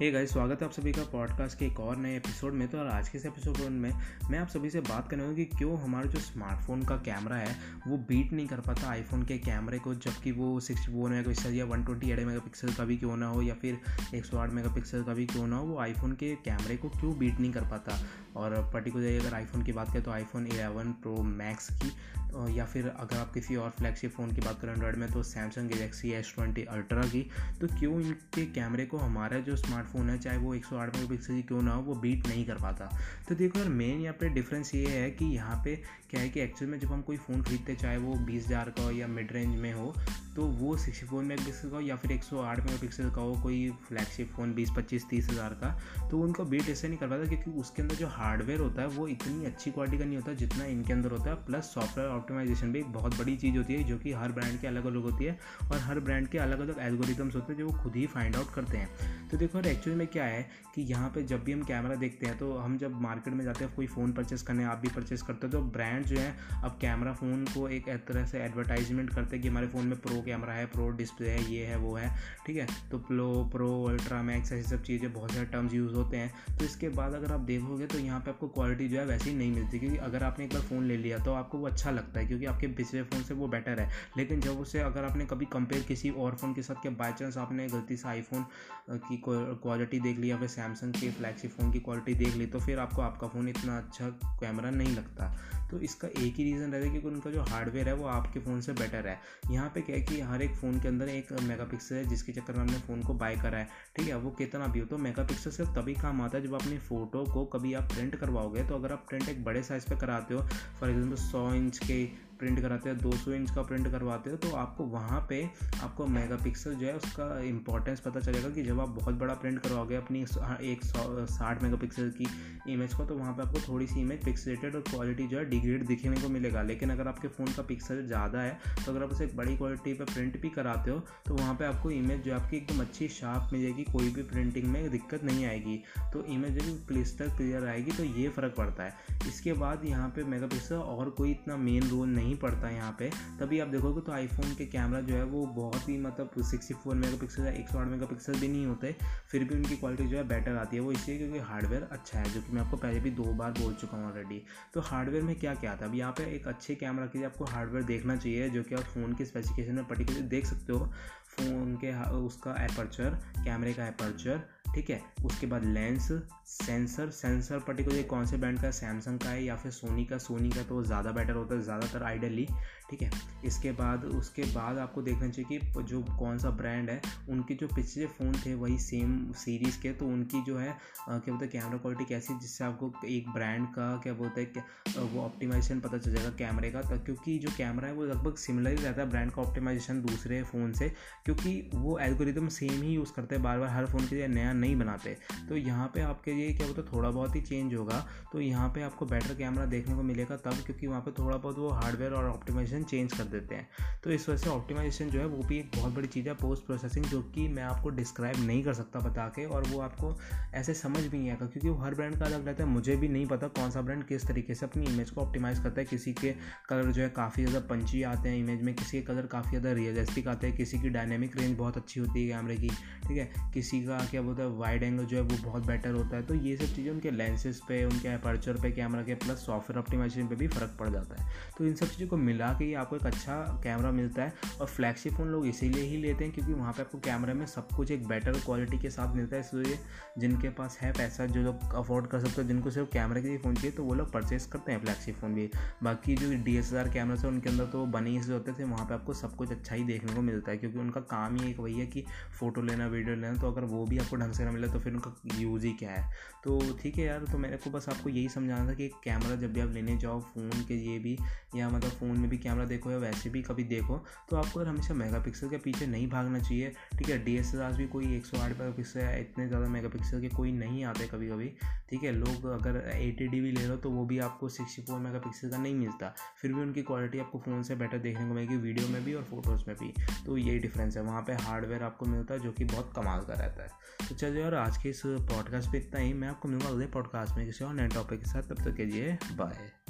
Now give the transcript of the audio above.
Hey guys स्वागत है आप सभी का पॉडकास्ट के एक और नए एपिसोड में। तो और आज के इस एपिसोड में मैं आप सभी से बात करने कि क्यों हमारा जो स्मार्टफ़ोन का कैमरा है, वो बीट नहीं कर पाता आईफोन के कैमरे को, जबकि वो सिक्सटी फोर मेगा पिक्सल या one twenty eight mega pixel का भी क्यों ना हो, या फिर एक सौ आठ मेगा पिक्सल का भी क्यों ना हो, वो आईफोन के कैमरे को क्यों बीट नहीं कर पाता? और पर्टिकुलरली अगर आईफोन की बात करें तो आईफोन एलेवन प्रो मैक्स की या फिर अगर आप किसी और फ्लैगशिप फ़ोन की बात करें एंड्रॉयड में तो Samsung Galaxy S twenty Ultra की तो क्यों इनके कैमरे को हमारा जो स्मार्टफ़ोन है, चाहे वो एक सौ आठ मेगा पिक्सल की क्यों ना हो, वो बीट नहीं कर पाता। तो देखो यार मेन यहाँ पे डिफरेंस ये है कि यहाँ पे क्या है कि एक्चुअल में जब हम कोई फ़ोन खरीदते हैं, चाहे वो बीस हज़ार का हो या मिड रेंज में हो तो वो सिक्सटी फोर मेगा पिक्सल का हो या फिर एक सौ आठ मेगा पिक्सल का हो, कोई फ्लैगशिप फ़ोन बीस, पच्चीस, तीस हज़ार का तो उनको बीट ऐसे नहीं कर पाता क्योंकि उसके अंदर जो हार्डवेयर होता है, वो इतनी अच्छी क्वालिटी का नहीं होता जितना इनके अंदर होता है। प्लस सॉफ्टवेयर ऑप्टिमाइजेशन भी एक बहुत बड़ी चीज़ होती है, जो कि हर ब्रांड के अलग अलग होती है और हर ब्रांड के अलग अलग एल्गोरिदम्स होते हैं, जो वो खुद ही फाइंड आउट करते हैं। तो देखो एक्चुअली में क्या है कि यहाँ पे जब भी हम कैमरा देखते हैं तो हम जब मार्केट में जाते हैं, कोई फ़ोन परचेस करने, आप भी परचेस करते हो तो ब्रांड जो है, अब कैमरा फ़ोन को एक तरह से एडवर्टाइजमेंट करते हैं कि हमारे फ़ोन में प्रो कैमरा है प्रो डिस्प्ले है, ये है, वो है, ठीक है? तो प्लो प्रो अल्ट्रा मैक्स ऐसी सब चीज़ें, बहुत सारे टर्म्स यूज़ होते हैं। तो इसके बाद अगर आप देखोगे तो यहाँ पर आपको क्वालिटी जो है, वैसी नहीं मिलती, क्योंकि अगर आपने एक बार फ़ोन ले लिया तो आपको वो अच्छा लगता है, क्योंकि आपके पिछले फ़ोन से वो बेटर है। लेकिन जब उसे अगर आपने कभी कंपेयर किसी और फ़ोन के साथ क्या बाई चांस आपने गलती से आईफोन की क्वालिटी देख ली या फिर सैमसंग के फ्लैगशिप फ़ोन की क्वालिटी देख ली तो फिर आपको आपका फ़ोन इतना अच्छा कैमरा नहीं लगता। तो इसका एक ही रीज़न रहता है क्योंकि उनका जो हार्डवेयर है, वो आपके फ़ोन से बेटर है। यहाँ पे क्या है कि हर एक फ़ोन के अंदर एक मेगापिक्सल है, जिसके चक्कर में हमने फ़ोन को बाय करा है। ठीक है, वो कितना भी हो तो मेगापिक्सल सिर्फ़ तभी काम आता है जब अपनी फ़ोटो को कभी आप प्रिंट करवाओगे। तो अगर आप प्रिंट एक बड़े साइज़ पर कराते हो फॉर एग्ज़ाम्पल सौ इंच के प्रिंट कराते हैं 200 इंच का प्रिंट करवाते हो तो आपको वहाँ पे आपको मेगापिक्सल जो है उसका इंपॉर्टेंस पता चलेगा कि जब आप बहुत बड़ा प्रिंट करवाओगे अपनी एक साठ मेगापिक्सल की इमेज को तो वहाँ पे आपको थोड़ी सी इमेज पिक्सलेटेड और क्वालिटी जो है डिग्रेड दिखने को मिलेगा। लेकिन अगर आपके फ़ोन का पिक्सल ज़्यादा है तो अगर आप उसे एक बड़ी क्वालिटी पर प्रिंट भी कराते हो तो वहाँ पर आपको इमेज जो आपकी एकदम अच्छी शार्प मिलेगी, कोई भी प्रिंटिंग में दिक्कत नहीं आएगी। तो इमेज जो क्लिस्टर क्लियर आएगी तो ये फ़र्क पड़ता है। इसके बाद यहाँ पे मेगापिक्सल और कोई इतना मेन रोल नहीं नहीं पड़ता यहाँ पे। तभी आप देखोगे तो आईफोन के कैमरा जो है वो बहुत ही मतलब सिक्सटी फोर मेगा पिक्सल या एक सौ आठ मेगा पिक्सल भी नहीं होते, फिर भी उनकी क्वालिटी जो है बेटर आती है। वो इसलिए क्योंकि हार्डवेयर अच्छा है, जो कि मैं आपको पहले भी दो बार बोल चुका हूँ ऑलरेडी तो हार्डवेयर में क्या क्या था? अब यहाँ पे एक अच्छे कैमरा के लिए आपको हार्डवेयर देखना चाहिए, जो कि आप फ़ोन के स्पेसिफिकेशन में पर्टिकुलर देख सकते हो। फ़ोन के उसका एपर्चर कैमरे का एपर्चर ठीक है? उसके बाद लेंस सेंसर सेंसर पर्टिकुलर कौन से ब्रांड का? सैमसंग का है या फिर सोनी का? सोनी का तो ज़्यादा बेटर होता है, ज़्यादातर आइडली ठीक है? इसके बाद, उसके बाद आपको देखना चाहिए कि जो कौन सा ब्रांड है, उनके जो पिछले फ़ोन थे वही सेम सीरीज़ के तो उनकी जो है क्या बोलते हैं कैमरा क्वालिटी कैसी जिससे आपको एक ब्रांड का, क्या बोलते हैं वो ऑप्टिमाइजेशन पता चल जाएगा कैमरे का। क्योंकि जो कैमरा है, वो लगभग सिमिलर ही रहता है ब्रांड का ऑप्टिमाइजेशन दूसरे फ़ोन से, क्योंकि वो एल्गोरिदम सेम ही यूज़ करते हैं बार बार, हर फ़ोन के लिए नया नहीं बनाते। तो यहाँ पे आपके लिए क्या बोलते थोड़ा बहुत ही चेंज होगा। तो यहाँ पे आपको बेटर कैमरा देखने को मिलेगा तब, क्योंकि वहाँ पे थोड़ा बहुत वो हार्डवेयर और ऑप्टिमाइजेशन चेंज कर देते हैं। तो इस वजह से ऑप्टिमाइजेशन जो है, वो भी एक बहुत बड़ी चीज़ है पोस्ट प्रोसेसिंग जो कि मैं आपको डिस्क्राइब नहीं कर सकता बता के, और वो आपको ऐसे समझ भी नहीं आएगा क्योंकि वो हर ब्रांड का अलग रहता है। मुझे भी नहीं पता कौन सा ब्रांड किस तरीके से अपनी इमेज को ऑप्टिमाइज़ करता है। किसी के कलर जो है काफ़ी ज़्यादा पंची आते हैं इमेज में, किसी के कलर काफ़ी ज़्यादा रियलिस्टिक आते हैं, किसी की डायनेमिक रेंज बहुत अच्छी होती है कैमरे की, ठीक है? किसी का क्या बोलते हैं वाइड एंगल जो है वो बहुत बेटर होता है। तो ये सब चीज़ें उनके लेंसेज पे, उनके अपर्चर पे कैमरा के प्लस सॉफ्टवेयर ऑप्टिमाइजेशन पे भी फ़र्क पड़ जाता है। तो इन सब चीज़ों को मिला के ही आपको एक अच्छा कैमरा मिलता है और फ्लैगशिप फ़ोन लोग इसीलिए ही लेते हैं क्योंकि वहाँ पर आपको कैमरे में सब कुछ एक बेटर क्वालिटी के साथ मिलता है। इसलिए जिनके पास है पैसा, जो लोग अफोर्ड कर सकते हो, जिनको सिर्फ़ कैमरे के लिए फ़ोन चाहिए तो वो लोग परचेस करते हैं फ्लैगशिप फ़ोन भी। बाकी जो डी एस आर कैमरा है, उनके अंदर तो बने ही होते थे, वहाँ पर आपको सब कुछ अच्छा ही देखने को मिलता है। क्योंकि उनका काम ही एक वही है कि फ़ोटो लेना वीडियो लेना तो अगर वो भी आपको ढंग ना मिले तो फिर उनका यूज़ ही क्या है। तो ठीक है यार तो मेरे को बस आपको यही समझाना था कि कैमरा जब भी आप लेने जाओ फ़ोन के ये भी, या मतलब फ़ोन में भी कैमरा देखो या वैसे भी कभी देखो तो आपको अगर हमेशा मेगा के पीछे नहीं भागना चाहिए। ठीक है डी भी कोई एक सौ आठ मेगा पिक्सल इतने ज़्यादा मेगा पिक्सल के कोई नहीं आते कभी कभी ठीक है, लोग अगर एटी डी ले लो तो वो भी आपको सिक्सटी फोर मेगा पिक्सल का नहीं मिलता। फिर भी उनकी क्वालिटी आपको फ़ोन से बेटर देखने को मिलेगी वीडियो में भी और फ़ोटोज़ में भी। तो यही डिफरेंस है। वहाँ पर हार्डवेयर आपको मिलता है जो कि बहुत कमाल का रहता है। तो चलिए और आज के इस पॉडकास्ट पे इतना ही। मैं आपको मिलूँगा अगले पॉडकास्ट में किसी और नए टॉपिक के साथ। तब तक के लिए बाय